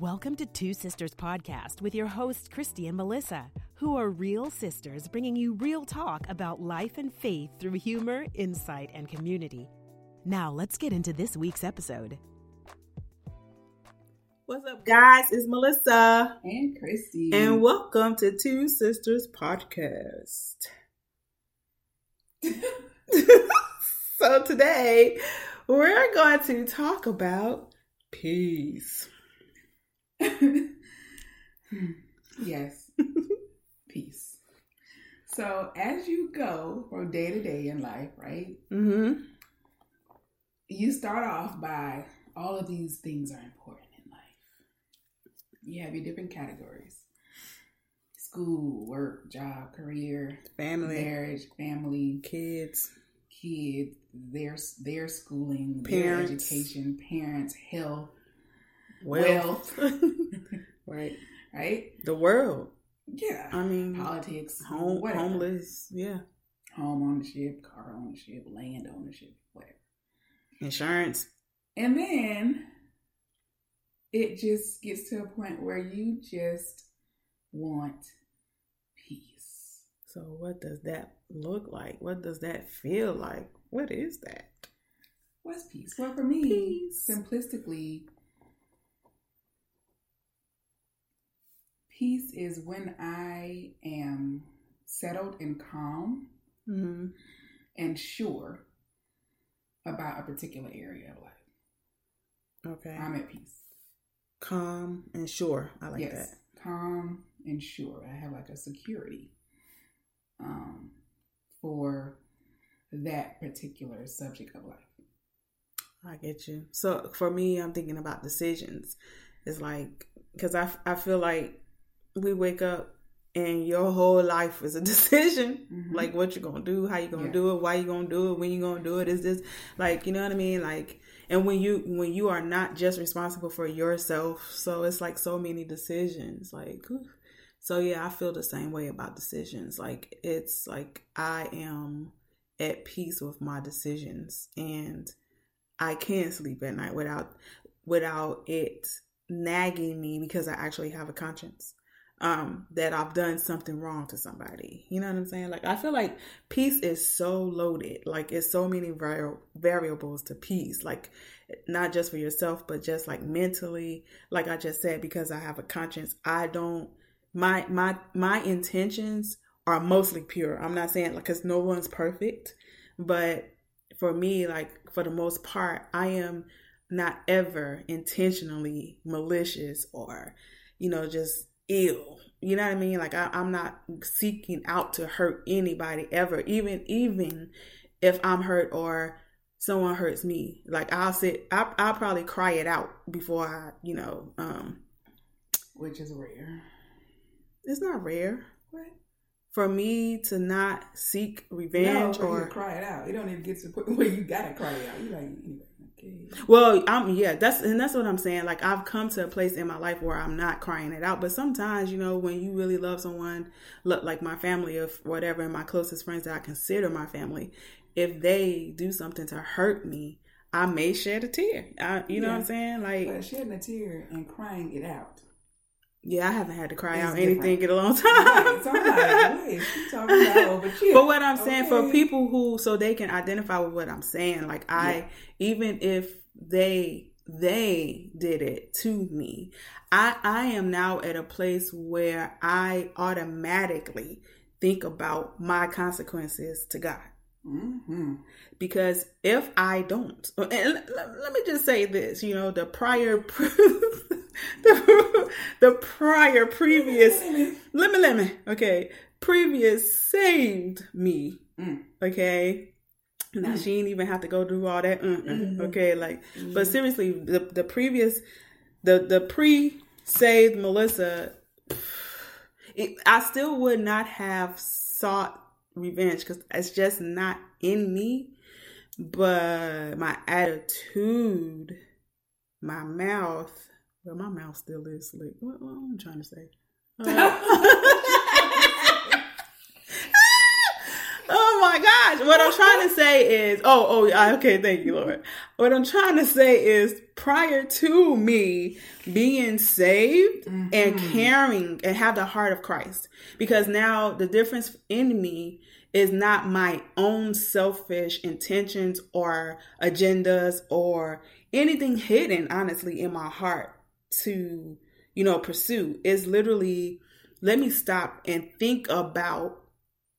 Welcome to Two Sisters Podcast with your hosts, Christy and Melissa, who are real sisters bringing you real talk about life and faith through humor, insight, and community. Now, let's get into this week's episode. What's up, guys? It's Melissa. And Christy. And welcome to Two Sisters Podcast. so, today we're going to talk about peace. yes. Peace. So as you go from day to day in life, right? Mm-hmm. You start off by all of these things are important in life. You have your different categories. School, work, job, career, Family, marriage, family, kids, kids, their their schooling, Parents. their education, parents, health, wealth, wealth. right? right? The world. Yeah. I mean, Politics, home, whatever. homeless, yeah. home ownership, car ownership, land ownership, whatever. Insurance. And then it just gets to a point where you just want peace. So, what does that look like? What does that feel like? What is that? What's peace? Well, for me, Peace. simplistically, peace is when I am settled and calm Mm-hmm. and sure about a particular area of life. Okay. I'm at peace. Calm and sure. I like yes, that. calm and sure. I have like a security um, for that particular subject of life. I get you. So for me, I'm thinking about decisions. It's like because I I feel like we wake up and your whole life is a decision. Mhm. Like what you're gonna do, how you gonna Yeah. do it, why you gonna do it, when you gonna do it. Is this like you know what I mean? Like and when you when you are not just responsible for yourself, so it's like so many decisions. Like so yeah, I feel the same way about decisions. Like it's like I am at peace with my decisions and I can't sleep at night without without it nagging me because I actually have a conscience. Um, that I've done something wrong to somebody. You know what I'm saying? Like I feel like peace is so loaded. Like it's so many vari- variables to peace. Like not just for yourself, but just like mentally. Like I just said, because I have a conscience, I don't. My my my intentions are mostly pure. I'm not saying like because no one's perfect, but for me, like for the most part, I am not ever intentionally malicious or, you know, just ill. You know what I mean? Like I, I'm not seeking out to hurt anybody ever, even even if I'm hurt or someone hurts me. Like I'll sit, I, I'll probably cry it out before I, you know, um, Which is rare. it's not rare What? for me to not seek revenge you or to cry it out. You don't even get to the point where you gotta cry it out. You like, anyway. Well, I'm yeah, that's and that's what I'm saying. Like I've come to a place in my life where I'm not crying it out, but sometimes, you know, when you really love someone, look like my family or whatever, and my closest friends that I consider my family, if they do something to hurt me, I may shed a tear. I, you know what I'm saying? Like, But shedding a tear and crying it out. Yeah, I haven't had to cry It's out different. anything in a long time. Right. So like, wait, talking about over here. But what I'm saying for people who so they can identify with what I'm saying, like I Yeah. even if they they did it to me, I I am now at a place where I automatically think about my consequences to God. Mm-hmm. Because if I don't, and let, me just say this, you know, the prior, the, the prior previous let me let me okay previous saved me Mm. okay now Mm. she didn't even have to go through all that mm-mm, Mhm. okay like Mm-hmm. but seriously the the previous the the pre saved melissa it, i still would not have sought revenge because it's just not in me. But my attitude my mouth well my mouth still is slick. What, what i'm trying to say? Uh, oh my gosh. What I'm trying to say is, oh, oh, okay, thank you, Lord. What I'm trying to say is prior to me being saved mm-hmm. and caring and have the heart of Christ, because now the difference in me is not my own selfish intentions or agendas or anything hidden, honestly, in my heart to, you know, pursue. Is literally, let me stop and think about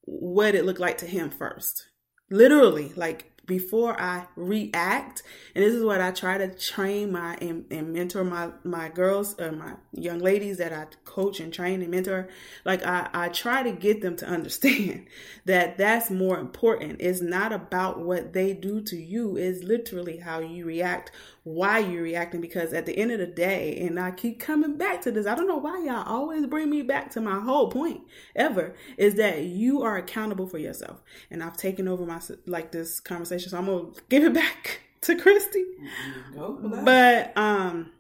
what it looked like to him first. Literally, like before I react. And this is what I try to train my and, and mentor my my girls or my young ladies that I coach and train and mentor. Like I, I try to get them to understand that that's more important. It's not about what they do to you. It's literally how you react, why you're reacting. Because at the end of the day, and I keep coming back to this. I don't know why y'all always bring me back to my whole point ever is that you are accountable for yourself. And I've taken over my like this conversation so I'm gonna give it back to Christy. But um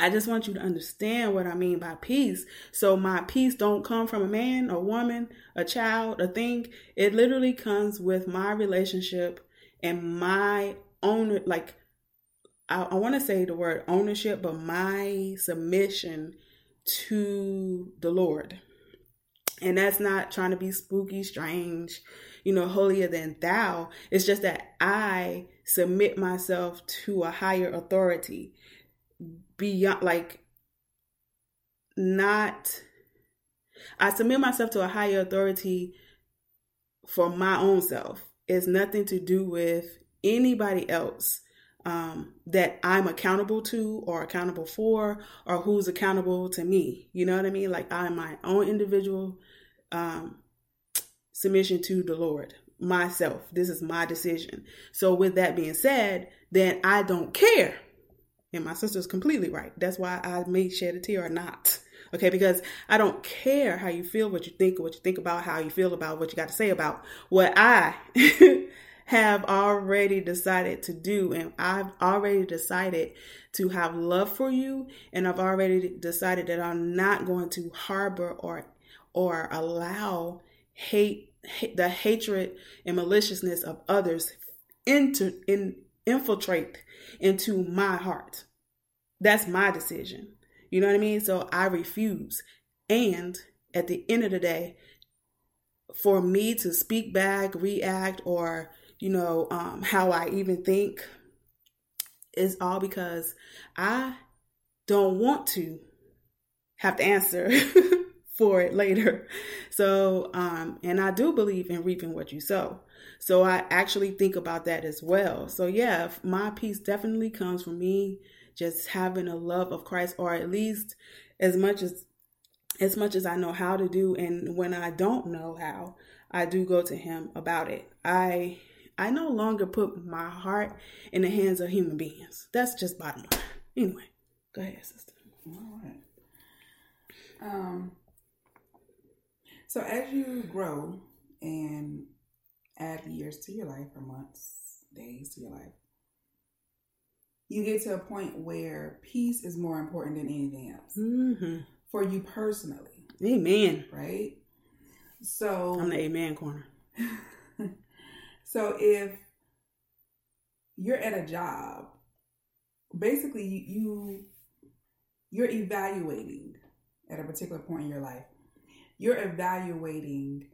I just want you to understand what I mean by peace. So my peace don't come from a man, a woman, a child, a thing. It literally comes with my relationship and my own like I, I want to say the word ownership, but my submission to the Lord. And that's not trying to be spooky, strange you know, holier than thou. It's just that I submit myself to a higher authority beyond, like, not, I submit myself to a higher authority for my own self. It's nothing to do with anybody else um, that I'm accountable to or accountable for or who's accountable to me. You know what I mean? Like I'm my own individual um, submission to the Lord myself. This is my decision. So, with that being said, then I don't care. And my sister's completely right. That's why I may shed a tear or not. Okay, because I don't care how you feel, what you think, what you think about, how you feel about what you got to say about what I have already decided to do. And I've already decided to have love for you. And I've already decided that I'm not going to harbor or or allow hate, the hatred and maliciousness of others into in infiltrate into my heart. That's my decision. You know what I mean? So I refuse. And at the end of the day, for me to speak back, react, or you know um, how I even think is all because I don't want to have to answer for it later. So, um, and I do believe in reaping what you sow. So I actually think about that as well. So yeah, my peace definitely comes from me just having a love of Christ, or at least as much as as much as I know how to do. And when I don't know how, I do go to Him about it. I I no longer put my heart in the hands of human beings. That's just bottom line. Anyway, go ahead, sister. All right. Um so as you grow and add years to your life or months, days to your life, you get to a point where peace is more important than anything else mm-hmm. for you personally. Amen. Right? So I'm the amen corner. so if you're at a job, basically you you're evaluating at a particular point in your life you're evaluating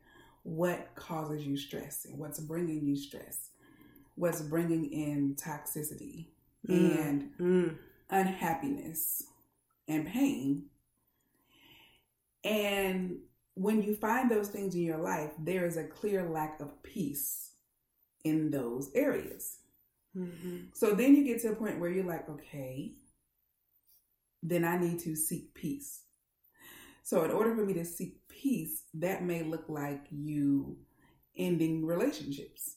what causes you stress and what's bringing you stress, what's bringing in toxicity mm. and mm. unhappiness and pain. And when you find those things in your life, there is a clear lack of peace in those areas. Mm-hmm. So then you get to a point where you're like, okay, then I need to seek peace. So, in order for me to seek peace, that may look like you ending relationships.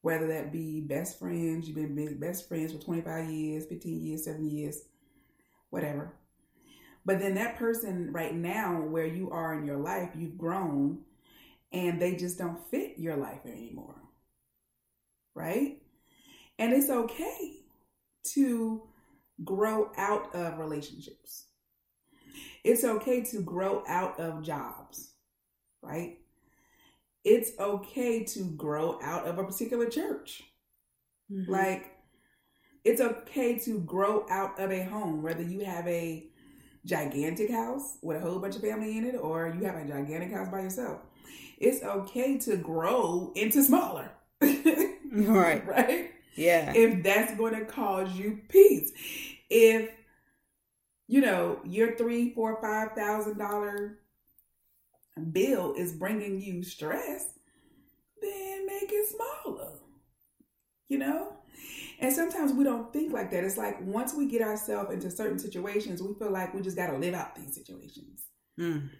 Whether that be best friends, you've been best friends for 25 years, 15 years, 7 years, whatever. But then that person right now, where you are in your life, you've grown and they just don't fit your life anymore. Right? And it's okay to grow out of relationships. It's okay to grow out of jobs, right? it's okay to grow out of a particular church. Mhm. Like, it's okay to grow out of a home, whether you have a gigantic house with a whole bunch of family in it or you have a gigantic house by yourself. It's okay to grow into smaller. Right. right? yeah. If that's going to cause you peace. If, you know, your three, four, five thousand dollar bill is bringing you stress, then make it smaller. You know? And sometimes we don't think like that. It's like once we get ourselves into certain situations, we feel like we just got to live out these situations. Mm.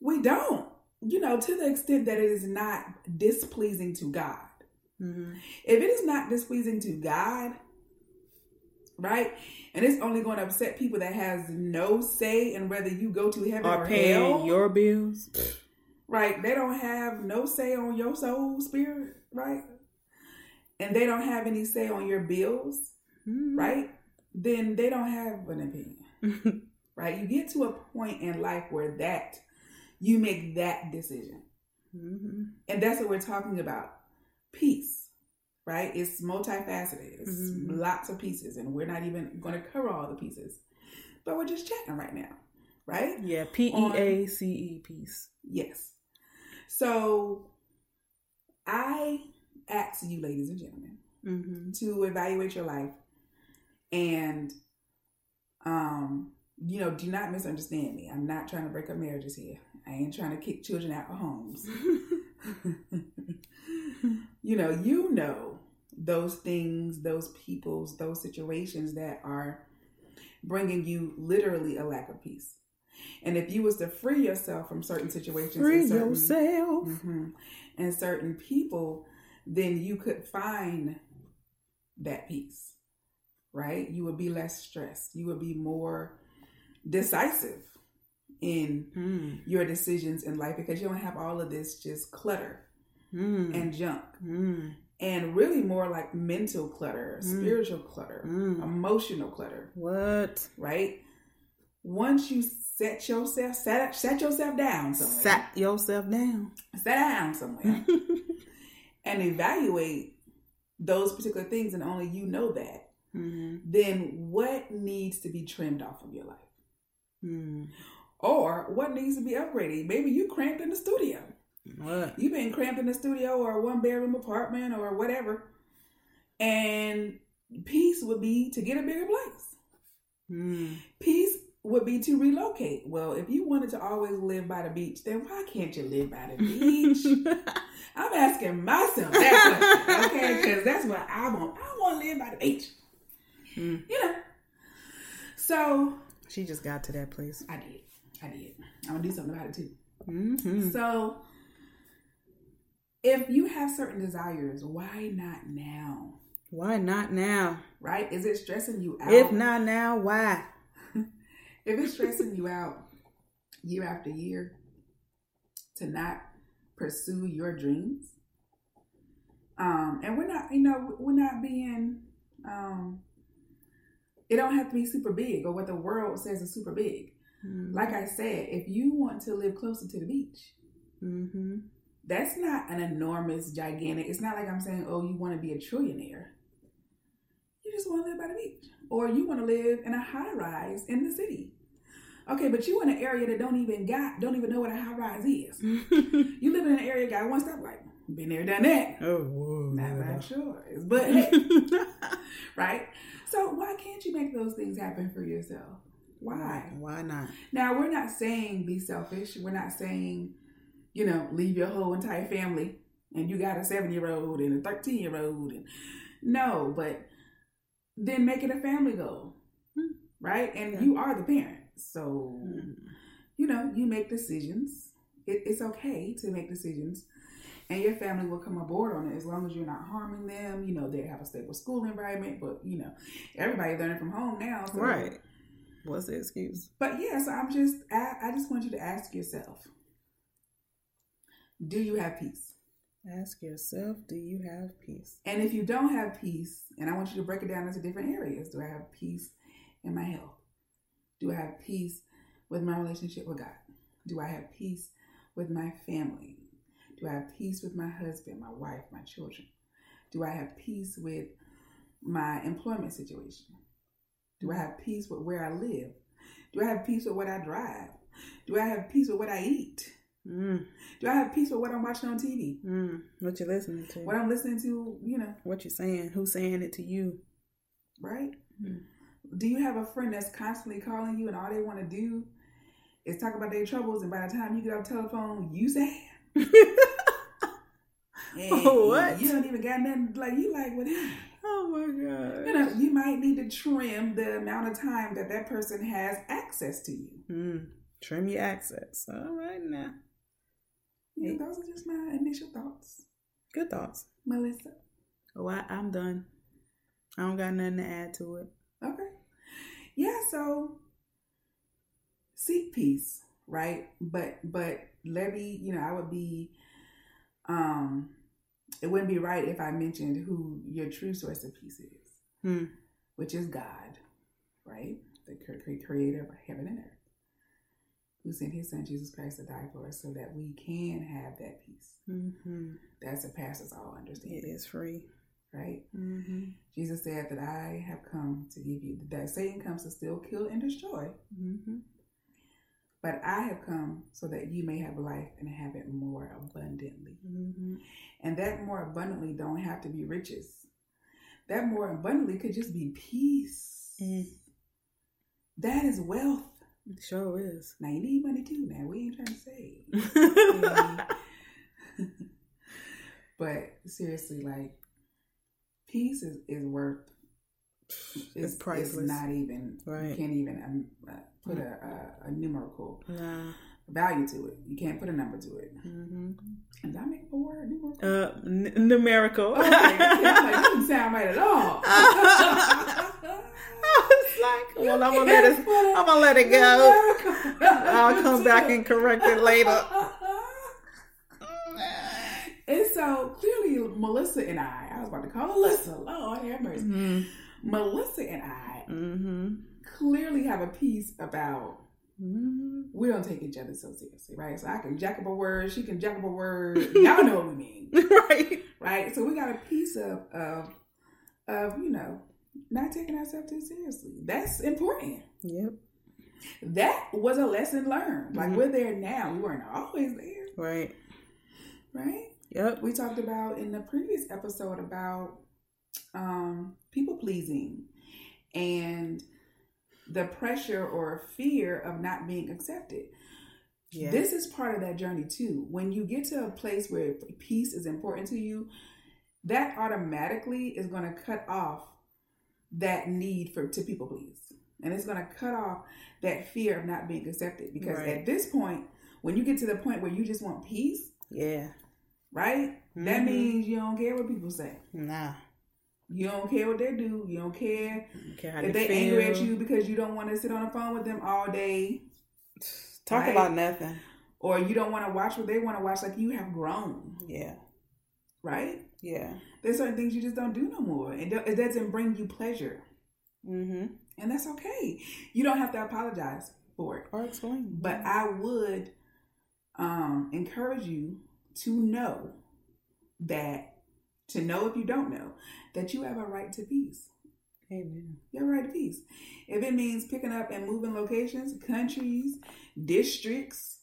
We don't, you know, to the extent that it is not displeasing to God. Mhm. If it is not displeasing to God, right, and it's only going to upset people that has no say in whether you go to heaven or paying hell, your bills? right? They don't have no say on your soul, spirit, right? And they don't have any say on your bills, Mhm. right? Then they don't have an opinion, right? You get to a point in life where that you make that decision. Mhm. And that's what we're talking about. Peace, right? It's multifaceted. It's Mhm. lots of pieces, and we're not even going to cover all the pieces. But we're just chatting right now, right? Yeah. P E A C E peace. Yes. So I ask you, ladies and gentlemen, Mm-hmm. to evaluate your life and um you know do not misunderstand me i'm not trying to break up marriages here i ain't trying to kick children out of homes you know, you know those things, those peoples, those situations that are bringing you literally a lack of peace. And if you was to free yourself from certain situations, Free and certain, yourself. Mhm. and certain people, then you could find that peace, right? You would be less stressed. You would be more decisive in Mm. your decisions in life because you don't have all of this just clutter Mm. and junk Mm. And really more like mental clutter, Mm. spiritual clutter, Mm. emotional clutter, What? right? Once you set yourself set set yourself down somewhere, Sat yourself down. sit down somewhere, and evaluate those particular things, and only you know that. Mhm. Then what needs to be trimmed off of your life, Mm. or what needs to be upgraded? Maybe you cramped in the studio. What? You've been cramped in the studio or a one bedroom apartment or whatever. And peace would be to get a bigger place. Mm. Peace would be to relocate. Well, if you wanted to always live by the beach, then why can't you live by the beach? I'm asking myself that question, okay? Because that's what I want. I want to live by the beach. Mm. You know. So she just got to that place. I did. I did. I'm gonna do something about it too. Mm-hmm. So, if you have certain desires, why not now? Why not now? Right? Is it stressing you out? If not now, why? if it's stressing you out year after year to not pursue your dreams, um, and we're not, you know, we're not being, um, it don't have to be super big or what the world says is super big. Mm. Like I said, if you want to live closer to the beach, Mm-hmm. That's not an enormous, gigantic. It's not like I'm saying, oh, you want to be a trillionaire. You just want to live by the beach, or you want to live in a high rise in the city. Okay, but you in an area that don't even got, don't even know what a high rise is. You live in an area got one stoplight. Been there, done that. oh, whoa. Not by choice, but hey, right? So why can't you make those things happen for yourself? Why? Why not? Now, we're not saying be selfish. We're not saying, you know, leave your whole entire family and you got a seven year old and a 13 year old. And no, but then make it a family goal, Hmm. right? And Okay. you are the parent. So, Mm. you know, you make decisions. It, it's okay to make decisions. And your family will come aboard on it as long as you're not harming them. You know, they have a stable school environment, but you know, everybody learning from home now. So Right. What's the excuse? but yeah, so I'm just I, I just want you to ask yourself, do you have peace? Ask yourself, do you have peace? And if you don't have peace, and I want you to break it down into different areas, do I have peace in my health? Do I have peace with my relationship with God? Do I have peace with my family? Do I have peace with my husband, my wife, my children? Do I have peace with my employment situation? Do I have peace with where I live? Do I have peace with what I drive? Do I have peace with what I eat? Mm. Do I have peace with what I'm watching on TV? Mm. What you're listening to? What I'm listening to, you know, What you're saying? Who's saying it to you? right? Mm. Do you have a friend that's constantly calling you and all they want to do is talk about their troubles and by the time you get off the telephone, you say. And What? You don't even got nothing like you like with him. oh my god. You know, you might need to trim the amount of time that that person has access to you. Mm. Trim your access. All right now. Know, those are just my initial thoughts, Good thoughts. Melissa. Oh, I, I'm done. I don't got nothing to add to it. Okay. Yeah, so seek peace, right? But but let me, you know, I would be um it wouldn't be right if I mentioned who your true source of peace is, Hmm. which is God, right? The cre- cre- creator of heaven and earth. Who sent his son Jesus Christ to die for us so that we can have that peace Mm-hmm. that surpasses all It understanding, is free. right? Mm-hmm. Jesus said that I have come to give you that Satan comes to steal, kill, and destroy. Mm-hmm. But I have come so that you may have life and have it more abundantly. Mm-hmm. And that more abundantly don't have to be riches. That more abundantly could just be peace. Mm. That is wealth. It sure is. Now you need money too. Now we ain't trying to save. but seriously, like peace is, is worth. It's priceless. It's not even. You Right. can't even um, uh, put a, a, a numerical nah. value to it. You can't put a number to it. Mm-hmm. I make a word numerical. Uh, n- numerical. Okay, like, doesn't sound right at all. well, I'm gonna let it. I'm gonna let it go. I'll come back and correct it later. And so clearly, Melissa and I, I was about to call Melissa, Lord have mercy. Mm-hmm. Melissa and I Mm-hmm. clearly have a piece about Mm-hmm. we don't take each other so seriously, right? So I can jack up a word, she can jack up a word. Y'all know what we mean, right. right? So we got a piece of of of you know not taking ourselves too seriously. That's important. Yep. That was a lesson learned. Like Mhm. we're there now. We weren't always there, Right. right? Yep. We talked about in the previous episode about um, people pleasing and the pressure or fear of not being accepted. Yeah. This is part of that journey too. When you get to a place where peace is important to you, that automatically is going to cut off that need for to people please. And it's going to cut off that fear of not being accepted because Right. at this point, when you get to the point where you just want peace, yeah. right? That Mhm. means you don't care what people say. Nah. You don't care what they do. You don't care Don't care if they, they angry at you because you don't want to sit on the phone with them all day, Talk right? about nothing. or you don't want to watch what they want to watch. Like you have grown, Yeah. right? Yeah. There's certain things you just don't do no more, and it doesn't bring you pleasure, Mm-hmm. and that's okay. You don't have to apologize for it. Or explain. But I would um, encourage you to know that to know if you don't know that you have a right to peace. Amen. You have a right to peace. If it means picking up and moving locations, countries, districts,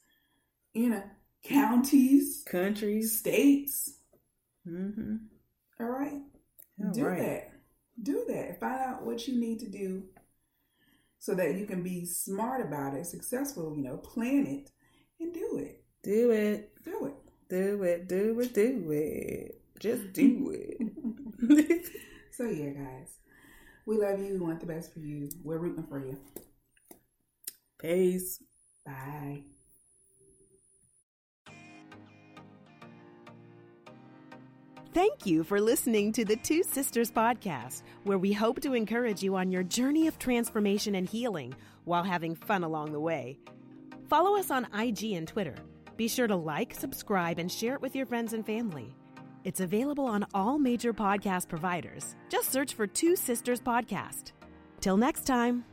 you know, counties, Countries. states, Mm-hmm. all right, All do right. that. Do that. Find out what you need to do so that you can be smart about it, successful, you know, plan it and do it. Do it. Do it. Do it. Do it. Do it. Just do it. So yeah, guys, we love you. We want the best for you. We're rooting for you. Peace. Bye. Thank you for listening to the Two Sisters Podcast, where we hope to encourage you on your journey of transformation and healing while having fun along the way. Follow us on IG and Twitter. Be sure to like, subscribe, and share it with your friends and family. It's available on all major podcast providers. Just search for Two Sisters Podcast. Till next time.